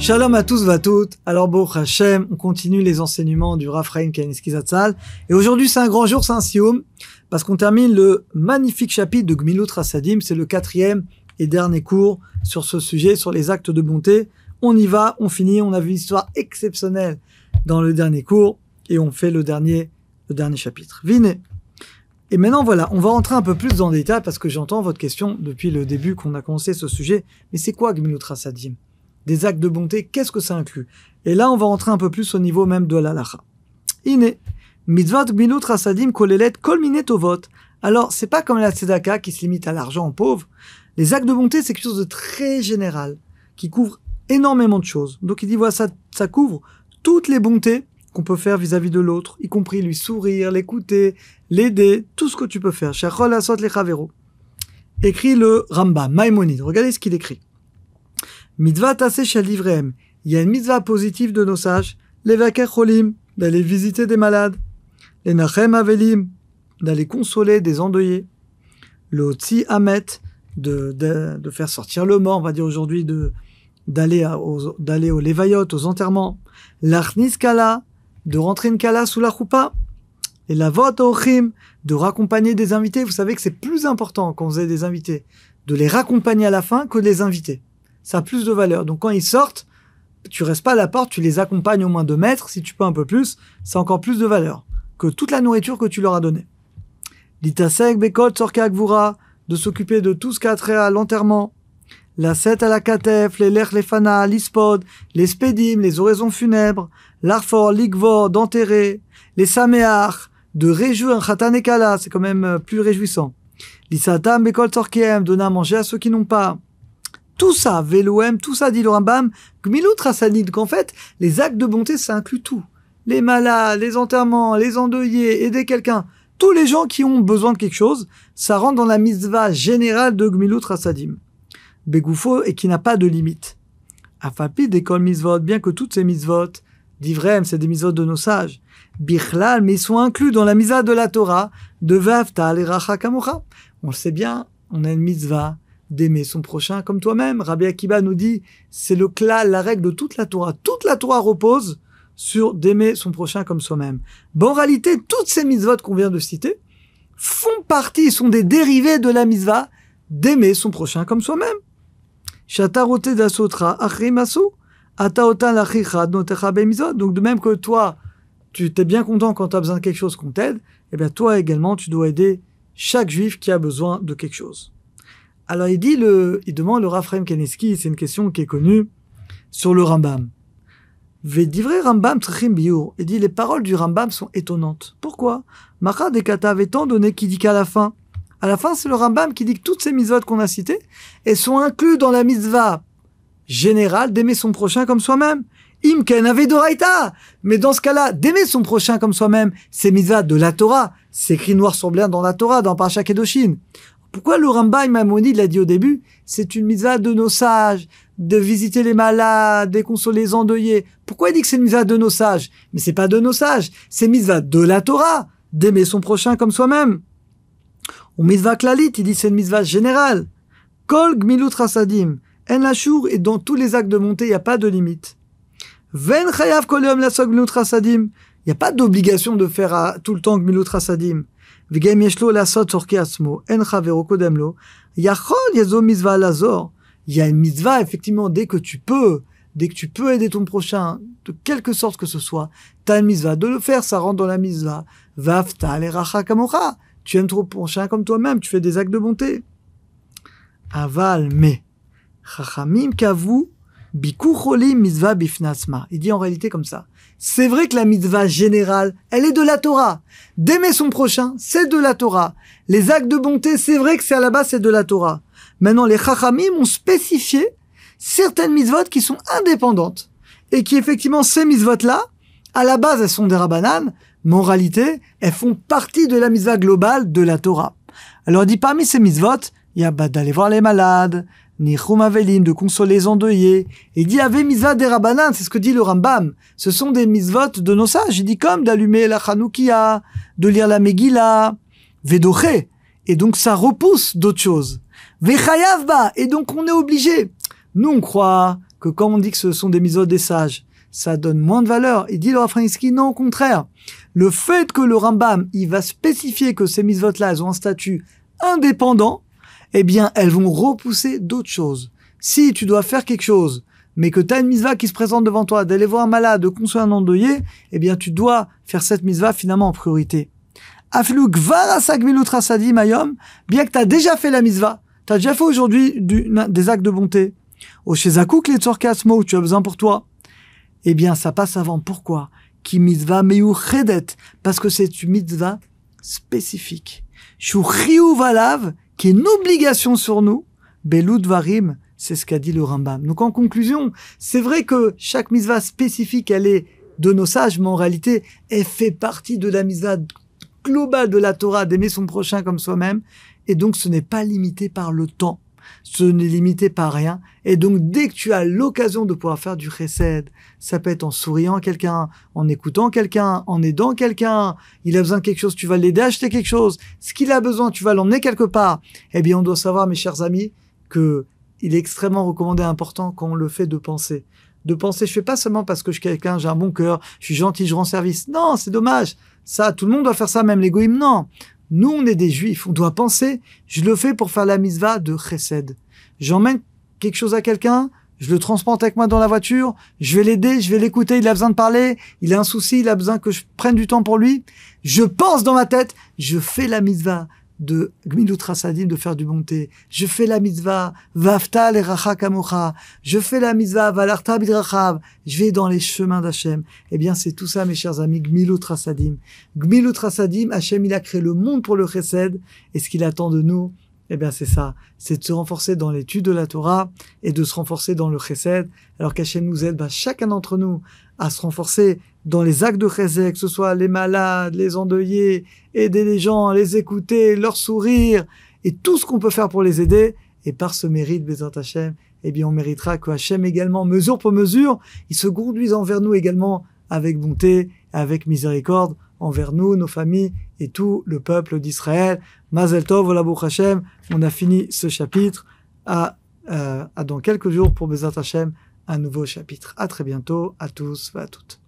Shalom à tous, va toutes. Alors, bon, Hashem, on continue les enseignements du Raphaël Kaniski Zatzal. Et aujourd'hui, c'est un grand jour, c'est un sioum, parce qu'on termine le magnifique chapitre de Gmilut Rasadim. C'est le quatrième et dernier cours sur ce sujet, sur les actes de bonté. On y va, on finit. On a vu une histoire exceptionnelle dans le dernier cours et on fait le dernier, le dernier chapitre. Venez. Et maintenant, voilà, on va rentrer un peu plus dans le détail parce que j'entends votre question depuis le début qu'on a commencé ce sujet. Mais c'est quoi Gmilut Rasadim des actes de bonté, qu'est-ce que ça inclut? Et là, on va rentrer un peu plus au niveau même de l'alacha. Iné, mitzvot gmilut rasadim kolelet kol tovot. Alors, c'est pas comme la tzedaka qui se limite à l'argent en pauvre. Les actes de bonté, c'est quelque chose de très général, qui couvre énormément de choses. Donc il dit, voilà, ça, ça couvre toutes les bontés qu'on peut faire vis-à-vis de l'autre, y compris lui sourire, l'écouter, l'aider, tout ce que tu peux faire. Écrit le Rambam, Maïmonide. Regardez ce qu'il écrit. Mitzvah tassé Il y a une mitzvah positive de nos sages. Les cholim, d'aller visiter des malades. Les nachem avelim, d'aller consoler des endeuillés. Le otsi amet, de, de, faire sortir le mort, on va dire aujourd'hui, de, d'aller aux, d'aller aux aux enterrements. L'achnis kala, de rentrer une kala sous la choupa. Et la vote ochim, de raccompagner des invités. Vous savez que c'est plus important quand vous avez des invités, de les raccompagner à la fin que de les inviter ça a plus de valeur. Donc quand ils sortent, tu restes pas à la porte, tu les accompagnes au moins deux mètres, si tu peux un peu plus, c'est encore plus de valeur que toute la nourriture que tu leur as donnée. L'itasek, bekot, sorkakvura, de s'occuper de tout ce qui a trait à l'enterrement. La set à la katef, les lech, les fana, l'ispod, les spédim, les oraisons funèbres, l'arfor, l'igvor, d'enterrer, les saméar, de réjouir un khatan c'est quand même euh, plus réjouissant. L'issatam, bekot, sorkiem, donner à manger à ceux qui n'ont pas. Tout ça, Veloem, tout ça, dit le Rambam, Gmilut qu'en fait, les actes de bonté, ça inclut tout. Les malades, les enterrements, les endeuillés, aider quelqu'un. Tous les gens qui ont besoin de quelque chose, ça rentre dans la mitzvah générale de Gmilut Rasadim. Begoufo et qui n'a pas de limite. Afapi d'école mitzvot, bien que toutes ces mitzvot, d'Ivrem, c'est des mitzvot de nos sages. Bichlal, mais ils sont inclus dans la mitzvah de la Torah, de Vavta et Racha On le sait bien, on a une mitzvah d'aimer son prochain comme toi-même. Rabbi Akiba nous dit, c'est le cla, la règle de toute la Torah. Toute la Torah repose sur d'aimer son prochain comme soi-même. Bon, en réalité, toutes ces mitzvot qu'on vient de citer font partie, sont des dérivés de la mitzvah d'aimer son prochain comme soi-même. Donc de même que toi, tu t'es bien content quand tu as besoin de quelque chose qu'on t'aide, eh bien toi également, tu dois aider chaque juif qui a besoin de quelque chose. Alors il dit le, il demande le Raphaël Kaneski, c'est une question qui est connue sur le Rambam. Vedivre Rambam Il dit les paroles du Rambam sont étonnantes. Pourquoi? Macha Dekatav étant donné qui dit qu'à la fin, à la fin c'est le Rambam qui dit que toutes ces mitzvot qu'on a citées, elles sont incluses dans la mitzvah générale d'aimer son prochain comme soi-même. Imken Avedoraita. Mais dans ce cas-là, d'aimer son prochain comme soi-même, c'est mitzvah de la Torah. C'est écrit noir sur blanc dans la Torah, dans Parashat Kedoshim. Pourquoi le Rambam Maimoni l'a dit au début C'est une mitzvah de nos sages, de visiter les malades, de consoler les endeuillés. Pourquoi il dit que c'est une mitzvah de nos sages Mais c'est pas de nos sages, c'est mitzvah de la Torah, d'aimer son prochain comme soi-même. Ou mitzvah klalit, il dit c'est une mitzvah générale. Kol gmilut rasadim, en lachur, et dans tous les actes de montée, il n'y a pas de limite. Ven chayav kol yom gmilut rasadim, il n'y a pas d'obligation de faire tout le temps gmilut rasadim. Il y a une mitzvah, effectivement, dès que tu peux, dès que tu peux aider ton prochain, de quelque sorte que ce soit, tu as de le faire, ça rentre dans la mitzvah. Vafta Tu aimes ton prochain comme toi-même, tu fais des actes de bonté. Aval, mais. Chachamim bikucholim mitzvah bifnasma. Il dit en réalité comme ça. C'est vrai que la mitzvah générale, elle est de la Torah. D'aimer son prochain, c'est de la Torah. Les actes de bonté, c'est vrai que c'est à la base, c'est de la Torah. Maintenant, les chachamim ont spécifié certaines mitzvot qui sont indépendantes. Et qui, effectivement, ces mitzvot-là, à la base, elles sont des rabbanan, mais en réalité, elles font partie de la mitzvah globale de la Torah. Alors, dit parmi ces mitzvot, il y a bah, d'aller voir les malades, Nichum Avelim, de consoler les endeuillés. Il dit Ave Mitzvah des Rabbanan, c'est ce que dit le Rambam. Ce sont des mitzvot de nos sages. Il dit comme d'allumer la Chanoukia, de lire la Megillah, Vedoché. Et donc ça repousse d'autres choses. Vechayavba. Et donc on est obligé. Nous on croit que quand on dit que ce sont des mitzvot des sages, ça donne moins de valeur. Il dit le Rafraïski, non, au contraire. Le fait que le Rambam, il va spécifier que ces mitzvot-là, elles ont un statut indépendant, eh bien, elles vont repousser d'autres choses. Si tu dois faire quelque chose, mais que tu as une mitzvah qui se présente devant toi, d'aller voir un malade, de consoler un endeuillé, eh bien, tu dois faire cette mitzvah finalement en priorité. Aflu mayom, bien que tu as déjà fait la mitzvah, tu as déjà fait aujourd'hui des actes de bonté. Au shezakouk les où tu as besoin pour toi. Eh bien, ça passe avant. Pourquoi? Parce que c'est une mitzvah spécifique. Shu valav, qui est une obligation sur nous. Belud varim, c'est ce qu'a dit le Rambam. Donc en conclusion, c'est vrai que chaque mitzvah spécifique, elle est de nos sages, mais en réalité, elle fait partie de la mitzvah globale de la Torah d'aimer son prochain comme soi-même. Et donc ce n'est pas limité par le temps. Ce n'est limité par rien. Et donc dès que tu as l'occasion de pouvoir faire du chesed, ça peut être en souriant quelqu'un, en écoutant quelqu'un, en aidant quelqu'un. Il a besoin de quelque chose, tu vas l'aider à acheter quelque chose. Ce qu'il a besoin, tu vas l'emmener quelque part. Eh bien, on doit savoir, mes chers amis, que il est extrêmement recommandé important quand on le fait de penser. De penser, je fais pas seulement parce que je suis quelqu'un, j'ai un bon cœur, je suis gentil, je rends service. Non, c'est dommage. Ça, tout le monde doit faire ça, même les goïms. Non. Nous, on est des juifs, on doit penser, je le fais pour faire la misva de chesed. J'emmène quelque chose à quelqu'un, je le transporte avec moi dans la voiture, je vais l'aider, je vais l'écouter, il a besoin de parler, il a un souci, il a besoin que je prenne du temps pour lui. Je pense dans ma tête, je fais la misva de de faire du bonté. Je fais la mitzvah, Vafta le Kamocha. Je fais la mitzvah, Valarta Bidrachav. Je vais dans les chemins d'Hachem. Eh bien, c'est tout ça, mes chers amis. Gmilut Rasadim, Hachem, il a créé le monde pour le chesed. Et ce qu'il attend de nous, eh bien, c'est ça. C'est de se renforcer dans l'étude de la Torah et de se renforcer dans le chesed. Alors qu'Hachem nous aide, bah, chacun d'entre nous, à se renforcer dans les actes de chesed, que ce soit les malades, les endeuillés, aider les gens, les écouter, leur sourire, et tout ce qu'on peut faire pour les aider. Et par ce mérite, Bézant Hachem, eh bien, on méritera que Hachem également, mesure pour mesure, il se conduise envers nous également avec bonté, avec miséricorde, envers nous, nos familles et tout le peuple d'Israël. Mazel Tov, Hachem. On a fini ce chapitre à, euh, à dans quelques jours pour Bézat Hachem un nouveau chapitre. À très bientôt, à tous et à toutes.